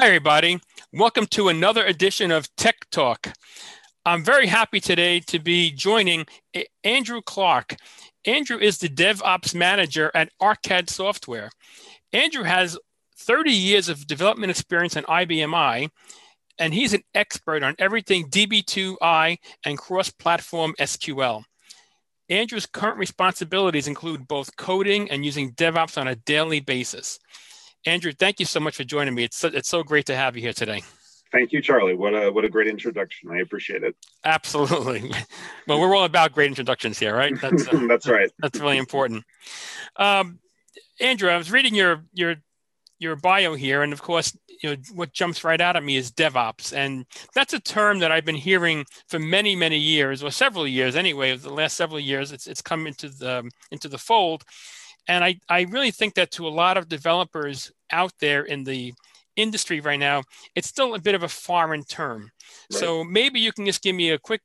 Hi, everybody. Welcome to another edition of Tech Talk. I'm very happy today to be joining Andrew Clark. Andrew is the DevOps manager at Arcad Software. Andrew has 30 years of development experience in IBM and he's an expert on everything DB2i and cross platform SQL. Andrew's current responsibilities include both coding and using DevOps on a daily basis. Andrew, thank you so much for joining me. It's so, it's so great to have you here today. Thank you, Charlie. What a what a great introduction. I appreciate it. Absolutely. Well, we're all about great introductions here, right? That's, uh, that's right. That's really important. Um, Andrew, I was reading your your your bio here, and of course, you know what jumps right out at me is DevOps, and that's a term that I've been hearing for many many years, or several years anyway. The last several years, it's it's come into the into the fold, and I, I really think that to a lot of developers out there in the industry right now, it's still a bit of a foreign term. Right. So maybe you can just give me a quick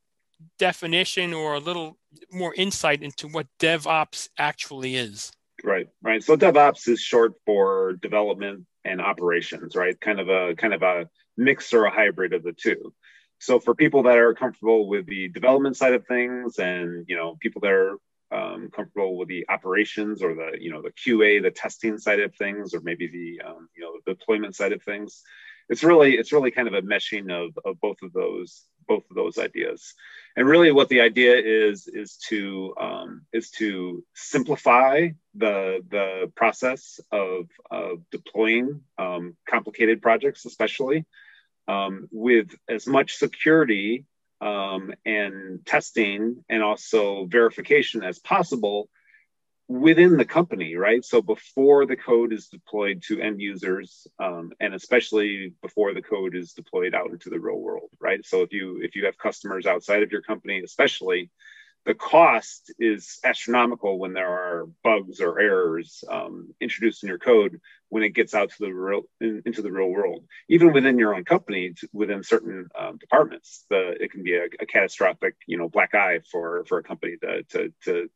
definition or a little more insight into what DevOps actually is. Right, right. So DevOps is short for development and operations, right? Kind of a kind of a mix or a hybrid of the two. So for people that are comfortable with the development side of things and you know people that are um, comfortable with the operations or the you know the QA, the testing side of things, or maybe the um, you know the deployment side of things. It's really it's really kind of a meshing of, of both of those both of those ideas. And really, what the idea is is to um, is to simplify the the process of, of deploying um, complicated projects, especially um, with as much security um, and testing and also verification as possible within the company, right? So before the code is deployed to end users, um, and especially before the code is deployed out into the real world, right? So if you if you have customers outside of your company, especially, the cost is astronomical when there are bugs or errors um, introduced in your code when it gets out to the real in, into the real world even within your own company within certain um, departments the it can be a, a, catastrophic you know black eye for for a company to to, to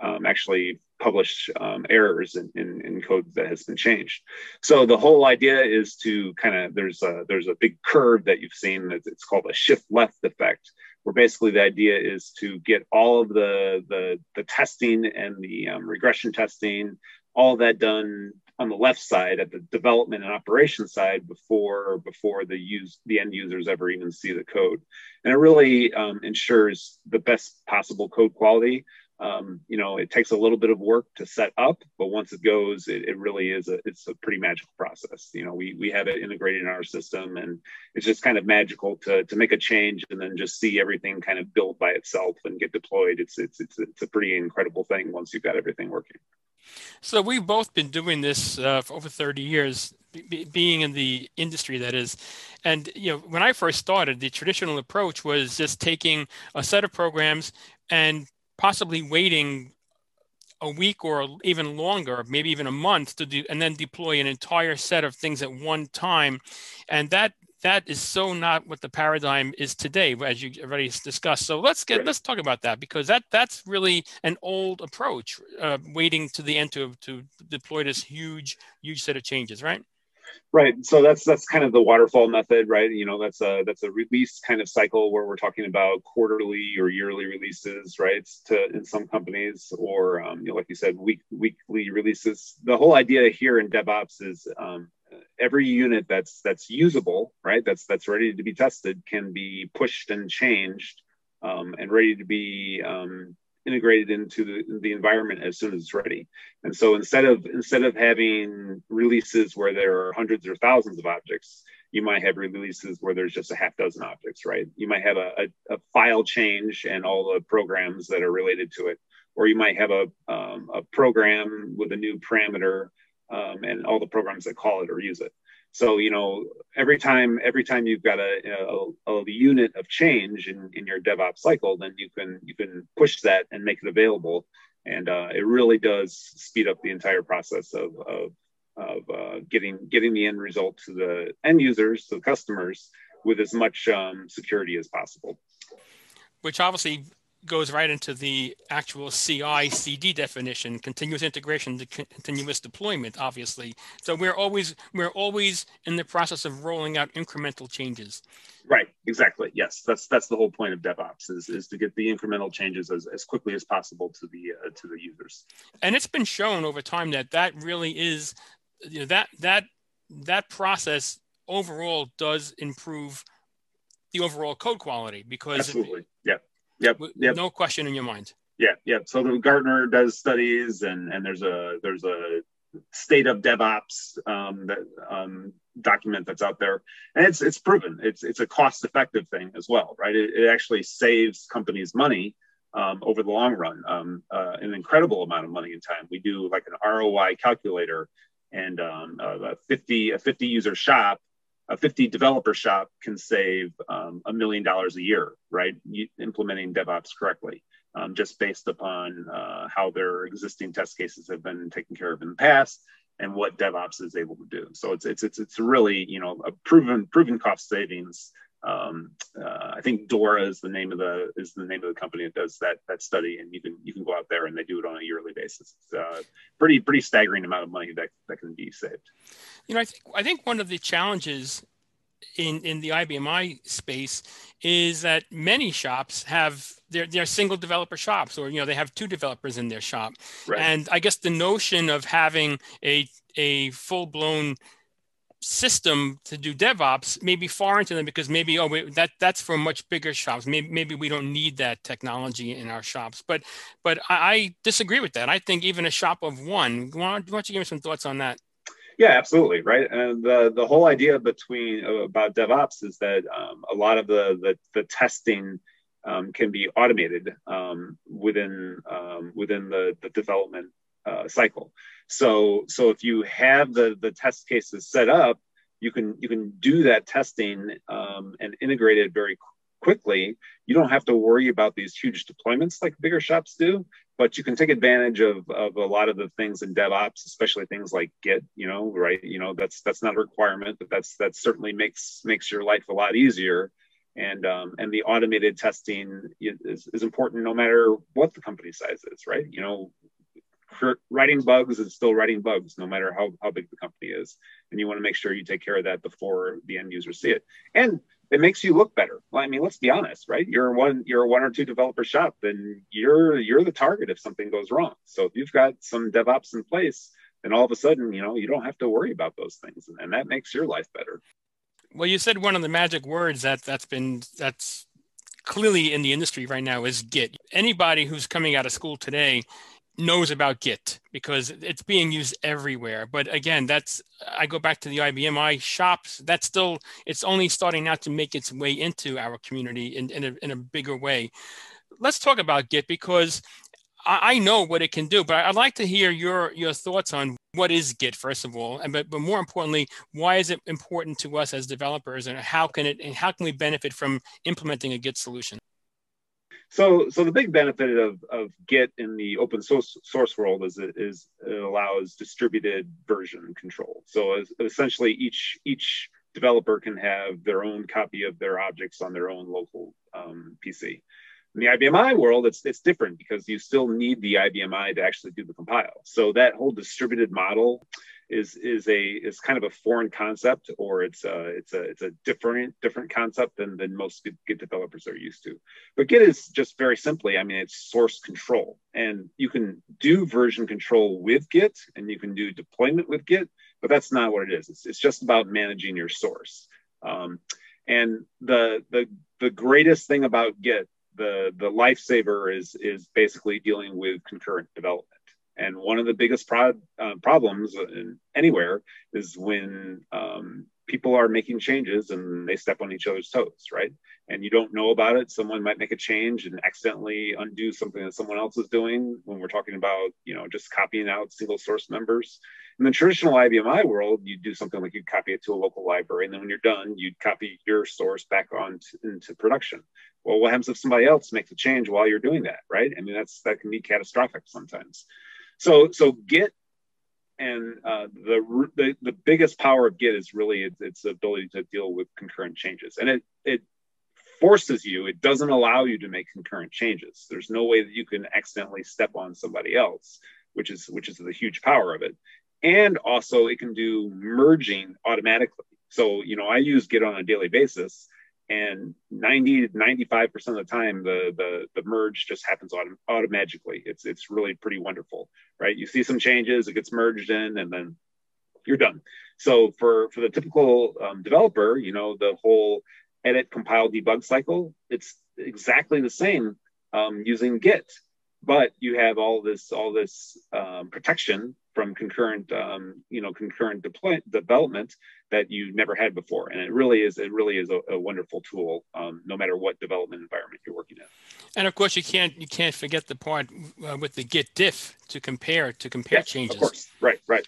um, actually publish um, errors in, in, in, code that has been changed. So the whole idea is to kind of there's a there's a big curve that you've seen. that It's called a shift left effect, basically the idea is to get all of the the, the testing and the um, regression testing, all that done on the left side at the development and operation side before before the use the end users ever even see the code, and it really um, ensures the best possible code quality um, you know it takes a little bit of work to set up but once it goes it, it, really is a it's a pretty magical process. You know we we have it integrated in our system and it's just kind of magical to to make a change and then just see everything kind of build by itself and get deployed. It's it's it's, it's a pretty incredible thing once you've got everything working. So we've both been doing this uh, for over 30 years being in the industry that is. And you know when i first started the traditional approach was just taking a set of programs and possibly waiting a week or even longer, maybe even a month to do, and then deploy an entire set of things at one time. And that that is so not what the paradigm is today, as you already discussed. So let's get let's talk about that because that that's really an old approach, uh, waiting to the end to to deploy this huge huge set of changes, right? Right. So that's that's kind of the waterfall method, right? You know, that's a that's a release kind of cycle where we're talking about quarterly or yearly releases, right? To in some companies, or um, you know, like you said, week weekly releases. The whole idea here in DevOps is um, every unit that's that's usable, right? That's that's ready to be tested can be pushed and changed um, and ready to be um, integrated into the, the environment as soon as it's ready. And so instead of instead of having releases where there are hundreds or thousands of objects, you might have releases where there's just a half dozen objects, right? You might have a, a, a file change and all the programs that are related to it, or you might have a, um, a program with a new parameter um, and all the programs that call it or use it. So you know, every time every time you've got a, a, a, unit of change in, in your DevOps cycle, then you can you can push that and make it available, and uh, it really does speed up the entire process of of, of uh, getting getting the end result to the end users, to the customers, with as much um, security as possible. Which obviously goes right into the actual CI CD definition, continuous integration, the continuous deployment, obviously. So we're always we're always in the process of rolling out incremental changes. Right. Exactly. Yes. That's that's the whole point of DevOps is, is to get the incremental changes as, as quickly as possible to the uh, to the users. And it's been shown over time that that really is you know that that that process overall does improve the overall code quality because absolutely yeah yep, yep. no question in your mind. Yeah yeah so the gartner does studies and and there's a there's a state of devops um, that um, document that's out there. And it's it's proven. It's it's a cost effective thing as well right? It, it actually saves companies money um, over the long run um, uh, an incredible amount of money and time. We do like an roi calculator and um, a 50 a 50 user shop a 50 developer shop can save um, a million dollars a year, right? implementing DevOps correctly, um, just based upon uh, how their existing test cases have been taken care of in the past and what DevOps is able to do. So it's it's it's it's really you know a proven proven cost savings. Um, uh, I think Dora is the name of the is the name of the company that does that that study, and you can you can go out there and they do it on a yearly basis. It's uh, pretty pretty staggering amount of money that that can be saved. You know, I think I think one of the challenges in in the IBMI space is that many shops have they're, they're single developer shops or you know they have two developers in their shop right. and i guess the notion of having a a full blown system to do devops may be foreign to them because maybe oh wait, that that's for much bigger shops. Maybe, maybe we don't need that technology in our shops. But but I, I disagree with that. I think even a shop of one why don't, why don't you give me some thoughts on that? Yeah, absolutely, right. And the the whole idea between uh, about DevOps is that um, a lot of the the, the testing um, can be automated um, within um, within the, the development uh, cycle. So so if you have the the test cases set up, you can you can do that testing um, and integrate it very quickly. You don't have to worry about these huge deployments like bigger shops do but you can take advantage of, of a lot of the things in DevOps, especially things like Git, you know, right. You know, that's, that's not a requirement, but that's, that certainly makes, makes your life a lot easier. And, um, and the automated testing is, is important no matter what the company size is, right. You know, writing bugs is still writing bugs no matter how, how big the company is and you want to make sure you take care of that before the end users see it and it makes you look better. Well, I mean, let's be honest, right? You're one, you're a one or two developer shop, then you're you're the target if something goes wrong. So if you've got some DevOps in place, then all of a sudden, you know, you don't have to worry about those things, and, and that makes your life better. Well, you said one of the magic words that that's been that's clearly in the industry right now is Git. Anybody who's coming out of school today knows about Git because it's being used everywhere. But again, that's I go back to the IBMI shops. That's still it's only starting now to make its way into our community in, in, a, in a bigger way. Let's talk about Git because I, I know what it can do, but I'd like to hear your your thoughts on what is Git first of all, and but, but more importantly, why is it important to us as developers, and how can it and how can we benefit from implementing a Git solution? So, so the big benefit of, of Git in the open source, source world is it, is it allows distributed version control. So, essentially, each each developer can have their own copy of their objects on their own local um, PC. In the IBMI world, it's it's different because you still need the IBMI to actually do the compile. So that whole distributed model is is a is kind of a foreign concept or it's a it's a it's a different different concept than than most Git developers are used to. But Git is just very simply, I mean, it's source control, and you can do version control with Git, and you can do deployment with Git, but that's not what it is. It's it's just about managing your source. Um, and the the the greatest thing about Git, the the lifesaver is is basically dealing with concurrent development. And one of the biggest pro- uh, problems anywhere is when um, people are making changes and they step on each other's toes, right? And you don't know about it. Someone might make a change and accidentally undo something that someone else is doing. When we're talking about, you know, just copying out single source members. In the traditional IBMI world, you do something like you copy it to a local library, and then when you're done, you'd copy your source back on to, into production. Well, what happens if somebody else makes a change while you're doing that, right? I mean, that's that can be catastrophic sometimes. So so Git and uh, the, the the biggest power of Git is really its, its ability to deal with concurrent changes, and it it forces you, it doesn't allow you to make concurrent changes. There's no way that you can accidentally step on somebody else, which is which is the huge power of it. And also it can do merging automatically. So, you know, I use Git on a daily basis and 90 95% of the time the the, the merge just happens autom- automatically. It's it's really pretty wonderful right? You see some changes it gets merged in and then you're done. So for for the typical um, developer you know the whole edit compile debug cycle it's exactly the same um, using git. But you have all this all this um, protection from concurrent um, you know concurrent deploy development that you never had before. And it really is it really is a, a wonderful tool um, no matter what development environment you're working in. And of course you can't you can't forget the part uh, with the git diff to compare to compare yes, changes. of course. Right right.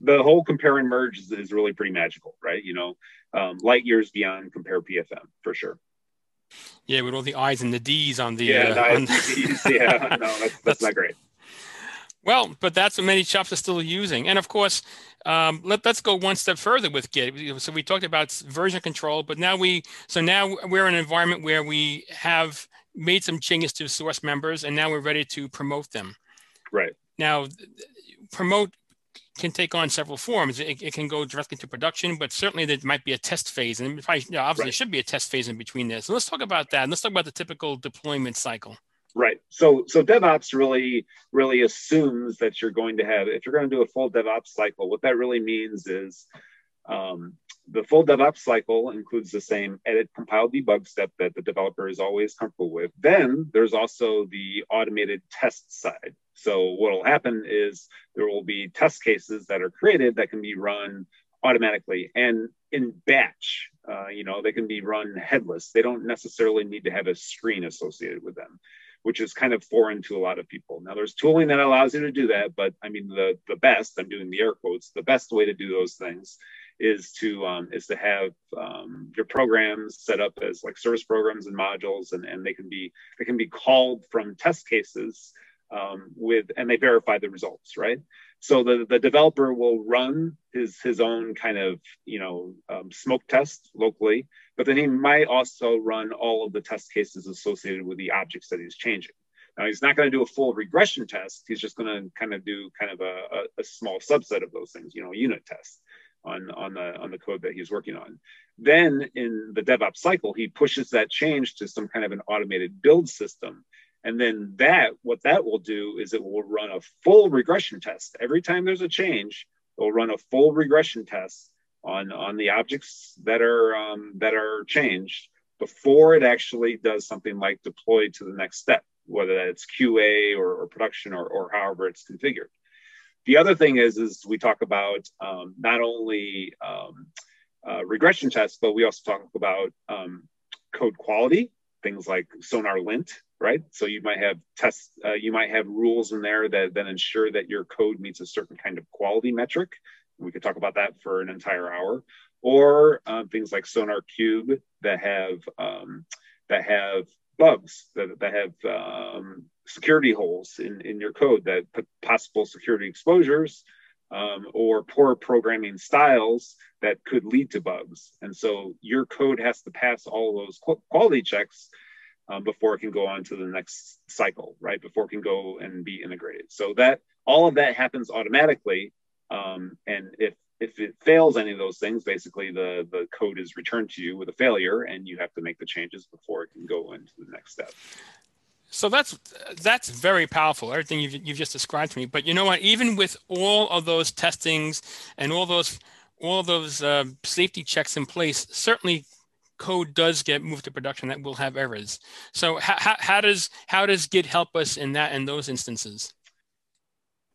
The whole compare and merge is, is really pretty magical right? You know um, light years beyond compare pfm for sure. Yeah with all the i's and the d's on the yeah, uh, on the... yeah no that's, that's, that's not great well, but that's what many shops are still using. And of course, um, let, us go one step further with Git. So we talked about version control, but now we, so now we're in an environment where we have made some changes to source members and now we're ready to promote them. Right. Now, promote can take on several forms. It, it, can go directly to production, but certainly there might be a test phase, and probably, you know, obviously right. there should be a test phase in between this. So let's talk about that. Let's talk about the typical deployment cycle. Right. So so DevOps really really assumes that you're going to have if you're going to do a full DevOps cycle, what that really means is um, the full DevOps cycle includes the same edit, compile, debug step that the developer is always comfortable with. Then there's also the automated test side. So what will happen is there will be test cases that are created that can be run automatically and in batch. Uh, you know, they can be run headless. They don't necessarily need to have a screen associated with them which is kind of foreign to a lot of people. Now, there's tooling that allows you to do that, but I mean, the the best I'm doing the air quotes. The best way to do those things is to um, is to have um, your programs set up as like service programs and modules, and, and they can be they can be called from test cases um, with and they verify the results, right? So the, the developer will run his his own kind of you know um, smoke test locally, but then he might also run all of the test cases associated with the objects that he's changing. Now he's not going to do a full regression test. He's just going to kind of do kind of a, a, a small subset of those things, you know, unit test on on the on the code that he's working on. Then in the DevOps cycle, he pushes that change to some kind of an automated build system and then that, what that will do is it will run a full regression test. Every time there's a change, it'll run a full regression test on, on the objects that are, um, that are changed before it actually does something like deploy to the next step, whether that's QA or, or production or, or however it's configured. The other thing is, is we talk about um, not only um, uh, regression tests, but we also talk about um, code quality, things like SonarLint, right? So you might have tests, uh, you might have rules in there that then ensure that your code meets a certain kind of quality metric. We could talk about that for an entire hour, or um, things like SonarQube that have um, that have bugs that, that have um, security holes in, in your code that put possible security exposures um, or poor programming styles that could lead to bugs. And so your code has to pass all those quality checks um, before it can go on to the next cycle, right? Before it can go and be integrated. So that all of that happens automatically. Um, and if if it fails any of those things, basically the the code is returned to you with a failure, and you have to make the changes before it can go into the next step. So that's that's very powerful. Everything you've, you've just described to me. But you know what? Even with all of those testings and all those all those uh, safety checks in place, certainly code does get moved to production that will have errors. So how, how does how does Git help us in that in those instances?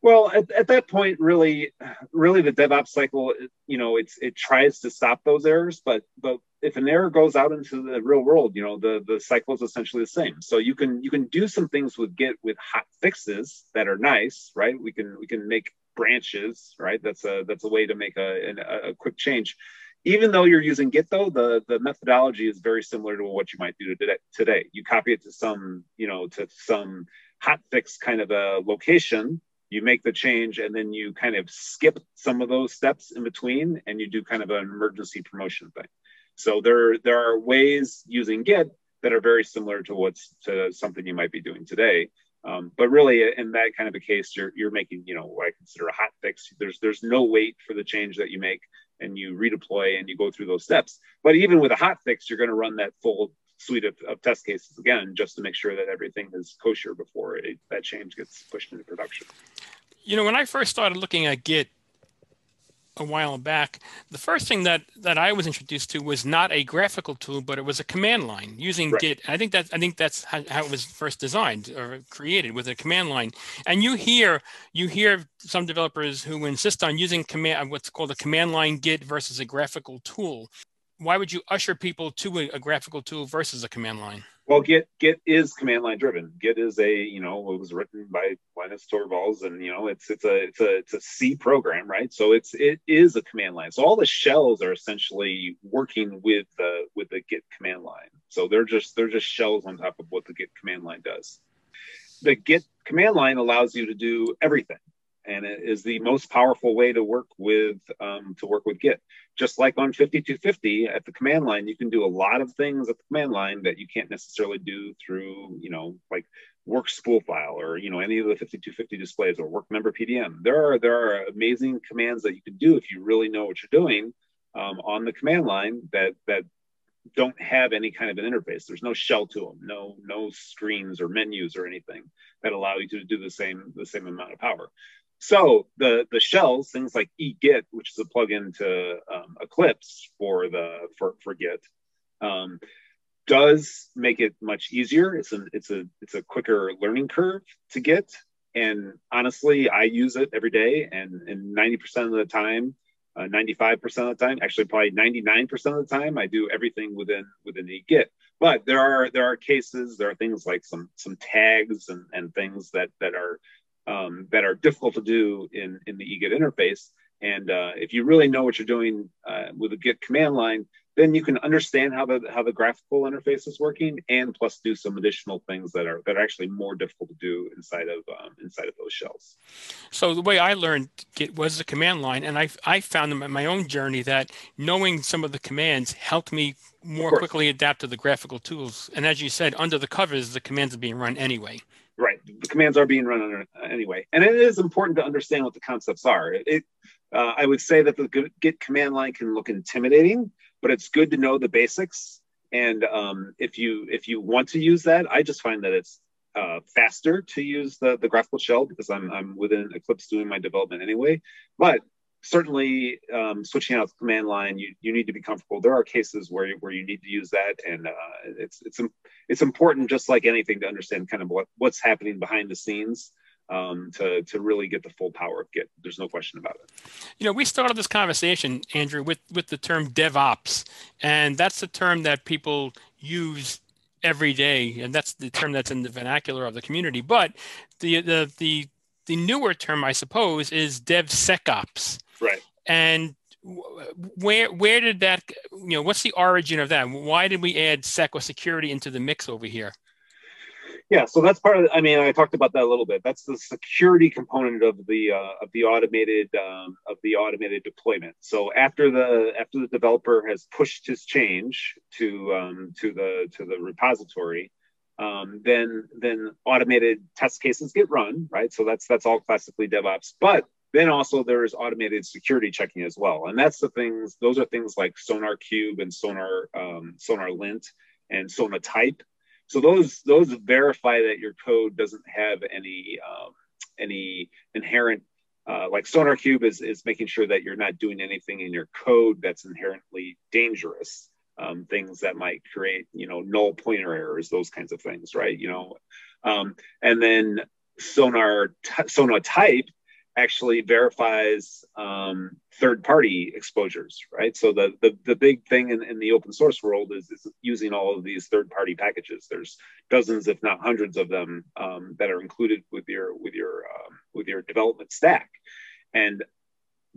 Well, at, at that point, really, really the DevOps cycle, you know, it's it tries to stop those errors, but but if an error goes out into the real world, you know, the the cycle is essentially the same. So you can you can do some things with Git with hot fixes that are nice, right? We can we can make branches, right? That's a that's a way to make a, a, a quick change even though you're using Git though, the, the methodology is very similar to what you might do today. You copy it to some, you know, to some hot fix kind of a location, you make the change and then you kind of skip some of those steps in between and you do kind of an emergency promotion thing. So there, there are ways using Git that are very similar to what's to something you might be doing today. Um, but really, in that kind of a case, you're you're making you know what I consider a hot fix. There's there's no wait for the change that you make, and you redeploy and you go through those steps. But even with a hot fix, you're going to run that full suite of, of, test cases again, just to make sure that everything is kosher before it, that change gets pushed into production. You know, when I first started looking at Git, a while back, the first thing that that I was introduced to was not a graphical tool, but it was a command line using right. Git. I think that I think that's how, how, it was first designed or created with a command line. And you hear you hear some developers who insist on using command what's called a command line Git versus a graphical tool. Why would you usher people to a, a graphical tool versus a command line? Well, Git Git is command line driven. Git is a you know it was written by Linus Torvalds, and you know it's it's a it's a it's a C program, right? So it's it is a command line. So all the shells are essentially working with the with the Git command line. So they're just they're just shells on top of what the Git command line does. The Git command line allows you to do everything and it is the most powerful way to work with um, to work with Git. Just like on 5250 at the command line, you can do a lot of things at the command line that you can't necessarily do through, you know, like work spool file or you know any of the 5250 displays or work member PDM. There are there are amazing commands that you can do if you really know what you're doing um, on the command line that that don't have any kind of an interface. There's no shell to them, no no screens or menus or anything that allow you to do the same the same amount of power. So the the shells, things like eGit, which is a plugin to um, Eclipse for the for for Git, um, does make it much easier. It's a it's a it's a quicker learning curve to Git, and honestly, I use it every day, and and ninety percent of the time, uh, ninety five percent of the time, actually probably ninety nine percent of the time, I do everything within within eGit. But there are there are cases, there are things like some some tags and and things that that are um, that are difficult to do in, in the eGit interface. And uh, if you really know what you're doing uh, with a Git command line, then you can understand how the how the graphical interface is working, and plus do some additional things that are that are actually more difficult to do inside of um, inside of those shells. So the way I learned Git was the command line, and I I found in my own journey that knowing some of the commands helped me more quickly adapt to the graphical tools. And as you said, under the covers, the commands are being run anyway. The commands are being run under, uh, anyway. And it is important to understand what the concepts are. It, uh, I would say that the Git command line can look intimidating, but it's good to know the basics. And um, if you if you want to use that, I just find that it's uh, faster to use the, the graphical shell because I'm, I'm within Eclipse doing my development anyway. But certainly um, switching out the command line, you, you need to be comfortable. There are cases where, where you need to use that. And uh, it's, it's, it's important, just like anything, to understand kind of what, what's happening behind the scenes. Um, to to really get the full power of Git. There's no question about it. You know, we started this conversation, Andrew, with with the term DevOps, and that's the term that people use every day, and that's the term that's in the vernacular of the community. But the the the the newer term, I suppose, is DevSecOps. Right. And where where did that you know what's the origin of that? Why did we add sec security into the mix over here? Yeah so that's part of i mean i talked about that a little bit. That's the security component of the uh, of the automated um, of the automated deployment. So after the after the developer has pushed his change to um, to the to the repository um, then then automated test cases get run right? So that's that's all classically devops. But then also there's automated security checking as well. And that's the things, those are things like SonarQube and Sonar, um, SonarLint and Sonatype. So those, those verify that your code doesn't have any, um, any inherent, uh, like SonarQube is, is making sure that you're not doing anything in your code that's inherently dangerous. Um, things that might create, you know, null pointer errors, those kinds of things, right? You know, um, and then Sonar Sonatype actually verifies um, third party exposures, right? So the, the, the big thing in, in the open source world is, is using all of these third party packages. There's dozens, if not hundreds of them um, that are included with your, with your, um, with your development stack. And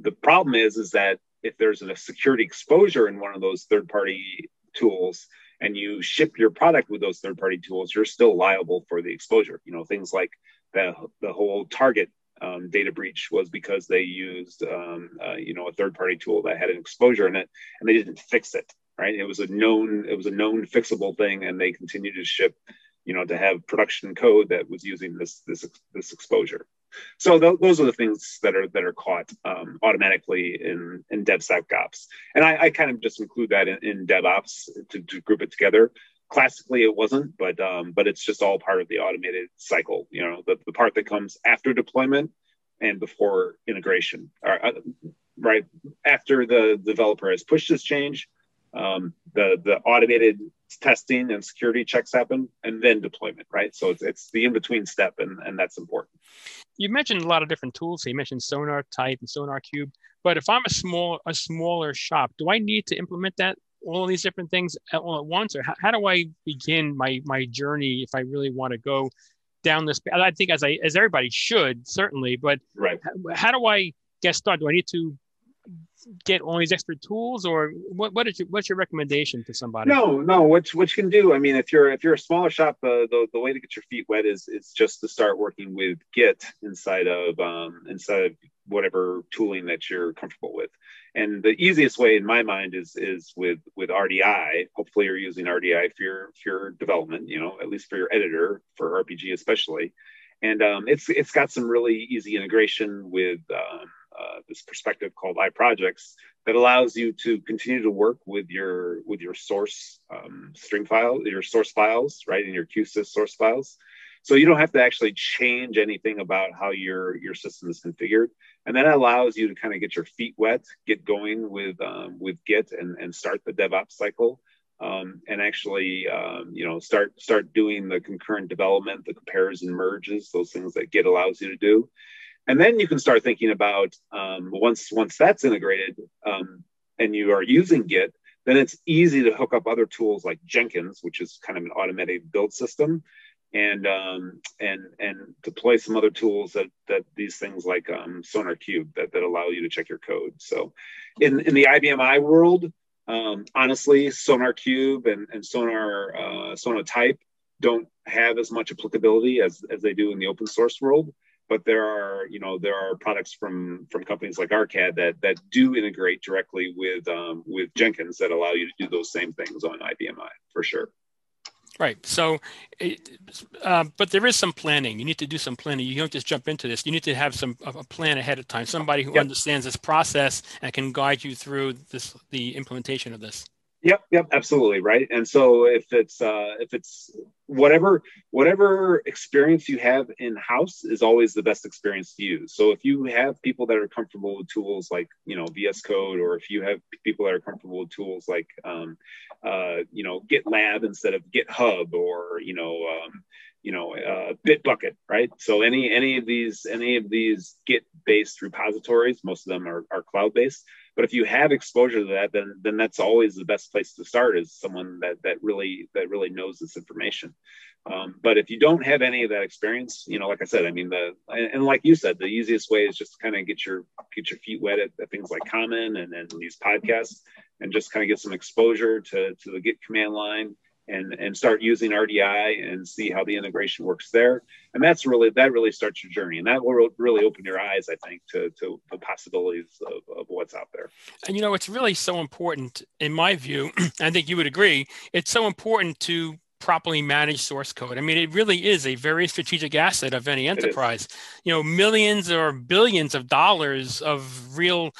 the problem is, is that if there's a security exposure in one of those third party tools, and you ship your product with those third party tools, you're still liable for the exposure. You know, things like the, the whole target um, data breach was because they used um, uh, you know a third party tool that had an exposure in it and they didn't fix it right? It was a known it was a known fixable thing, and they continued to ship, you know, to have production code that was using this this this exposure. So th- those are the things that are that are caught um, automatically in in DevSecOps, and I, I, kind of just include that in, in DevOps to, to, group it together. Classically, it wasn't, but um, but it's just all part of the automated cycle. You know, the, the part that comes after deployment and before integration, or, uh, right after the developer has pushed this change, um, the the automated testing and security checks happen, and then deployment. Right, so it's it's the in between step, and and that's important you mentioned a lot of different tools. So you mentioned Sonar Type and SonarQube. But if I'm a small a smaller shop, do I need to implement that all these different things all at once, or how, how do I begin my my journey if I really want to go down this? I think as I as everybody should certainly, but right. how, how do I get started? Do I need to get all these extra tools or what, what is your, what's your recommendation to somebody no no what, what you can do i mean if you're if you're a smaller shop uh, the, the way to get your feet wet is is just to start working with git inside of um, inside of whatever tooling that you're comfortable with and the easiest way in my mind is is with with rdi hopefully you're using rdi for your for your development you know at least for your editor for rpg especially and um, it's it's got some really easy integration with um, uh, this perspective called iProjects that allows you to continue to work with your with your source um, string file, your source files, right, in your QSys source files. So you don't have to actually change anything about how your your system is configured, and that allows you to kind of get your feet wet, get going with um, with Git, and and start the DevOps cycle. Um, and actually, um, you know, start start doing the concurrent development, the compares and merges, those things that Git allows you to do and then you can start thinking about um, once once that's integrated um, and you are using git then it's easy to hook up other tools like jenkins which is kind of an automated build system and um, and and deploy some other tools that that these things like um, SonarQube that, that allow you to check your code. So in in the ibm i world um, honestly SonarQube and, and sonar uh, type don't have as much applicability as, as they do in the open source world. But there are you know there are products from from companies like arcad that that do integrate directly with um, with jenkins that allow you to do those same things on ibmi for sure right. So uh, but there is some planning. You need to do some planning. You don't just jump into this. You need to have some a plan ahead of time somebody who yep. understands this process and can guide you through this the implementation of this Yep, yep, absolutely, right. And so if it's uh, if it's whatever whatever experience you have in house is always the best experience to use. So if you have people that are comfortable with tools like you know VS Code, or if you have people that are comfortable with tools like um, uh, you know GitLab instead of GitHub, or you know um, you know uh, Bitbucket, right? So any any of these any of these Git based repositories, most of them are, are cloud based but if you have exposure to that then then that's always the best place to start is someone that that really that really knows this information. Um, but if you don't have any of that experience you know like i said i mean the and, and like you said the easiest way is just kind of get your get your feet wet at, at things like common and then these podcasts and just kind of get some exposure to to the git command line and and start using RDI and see how the integration works there. And that's really that really starts your journey, and that will really open your eyes, I think, to to the possibilities of, of what's out there. And you know, it's really so important, in my view. I think you would agree. It's so important to properly manage source code. I mean, it really is a very strategic asset of any enterprise. You know, millions or billions of dollars of real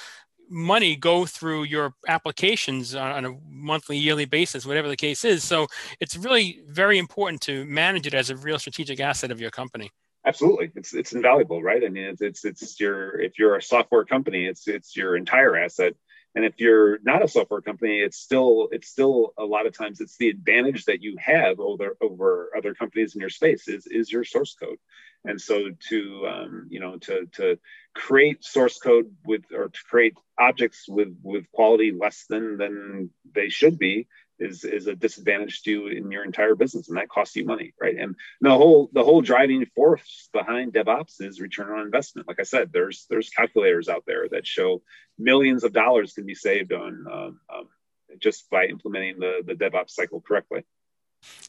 money go through your applications on a monthly, yearly basis, whatever the case is. So it's really very important to manage it as a real strategic asset of your company. Absolutely, it's it's invaluable, right? I mean, it's it's it's your if you're a software company, it's it's your entire asset. And if you're not a software company, it's still it's still a lot of times it's the advantage that you have over over other companies in your space is is your source code. And so to um, you know to to create source code with or to create objects with with quality less than than they should be is is a disadvantage to you in your entire business and that costs you money right? And the whole the whole driving force behind devops is return on investment. Like i said there's there's calculators out there that show millions of dollars can be saved on um, um, just by implementing the the devops cycle correctly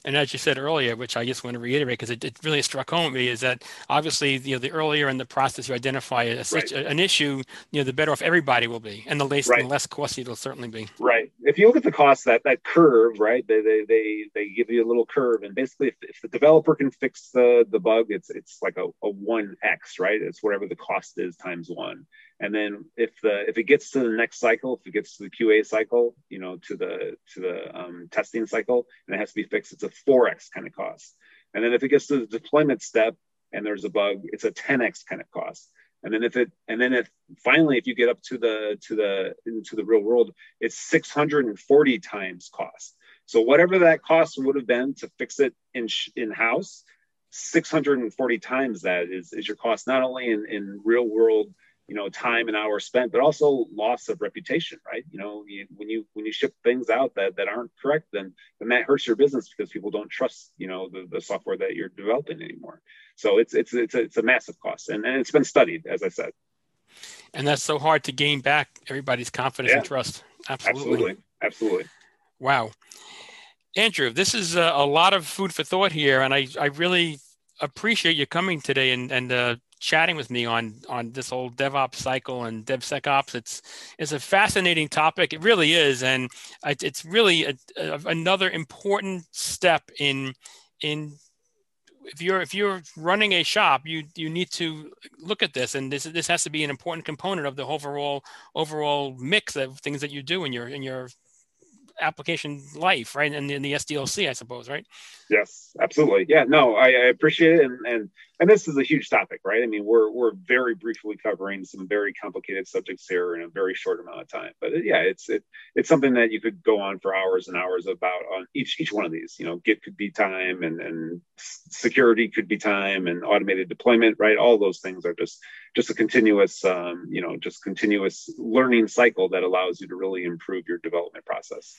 And as you said earlier, which I just want to reiterate because it, it, really struck home with me, is that obviously you know the earlier in the process you identify a, right. an issue, you know, the better off everybody will be, and the less right. the less costly it'll certainly be. Right. If you look at the cost that that curve, right, they they they, they give you a little curve, and basically, if, if the developer can fix the the bug, it's it's like a one x, right? It's whatever the cost is times one. And then if the if it gets to the next cycle, if it gets to the QA cycle, you know, to the to the um, testing cycle, and it has to be fixed, it's a 4x kind of cost. And then if it gets to the deployment step and there's a bug, it's a 10x kind of cost. And then if it and then if finally if you get up to the to the into the real world, it's 640 times cost. So whatever that cost would have been to fix it in in house, 640 times that is is your cost not only in in real world you know time and hours spent but also loss of reputation right? You know you, when you when you ship things out that that aren't correct then then that hurts your business because people don't trust you know the, the software that you're developing anymore. So it's it's it's a, it's a massive cost and, and it's been studied as i said. And that's so hard to gain back everybody's confidence yeah. and trust. Absolutely. Absolutely. Absolutely. Wow. Andrew this is a, a lot of food for thought here and i i really appreciate you coming today and and uh, chatting with me on on this whole DevOps cycle and DevSecOps. It's it's a fascinating topic. It really is, and it's really a, a, another important step in in if you're if you're running a shop, you you need to look at this, and this this has to be an important component of the overall overall mix of things that you do in your in your application life, right? And in the SDLC, I suppose, right? Yes, absolutely. Yeah, no, I, I appreciate it, and and and this is a huge topic, right? I mean, we're we're very briefly covering some very complicated subjects here in a very short amount of time. But uh, yeah, it's it it's something that you could go on for hours and hours about on each each one of these. You know, Git could be time, and and security could be time, and automated deployment, right? All those things are just just a continuous, um, you know, just continuous learning cycle that allows you to really improve your development process.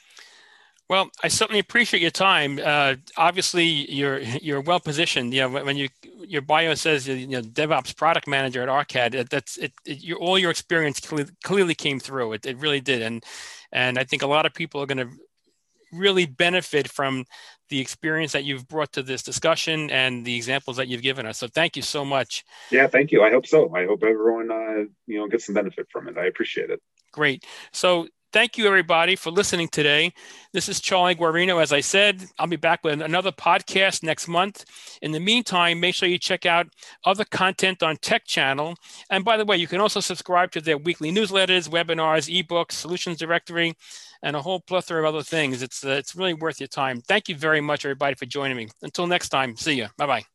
Well, I certainly appreciate your time. Uh, obviously, you're you're well positioned. You know, when you your bio says you know DevOps product manager at Arcad, that's it. it your, all your experience clearly, clearly came through. It, it really did, and and I think a lot of people are going to really benefit from the experience that you've brought to this discussion and the examples that you've given us. So thank you so much. Yeah, thank you. I hope so. I hope everyone uh, you know gets some benefit from it. I appreciate it. Great. So Thank you, everybody, for listening today. This is Charlie Guarino. As I said, I'll be back with another podcast next month. In the meantime, make sure you check out other content on Tech Channel. And by the way, you can also subscribe to their weekly newsletters, webinars, ebooks, solutions directory, and a whole plethora of other things. It's, uh, it's really worth your time. Thank you very much, everybody, for joining me. Until next time, see you. Bye bye.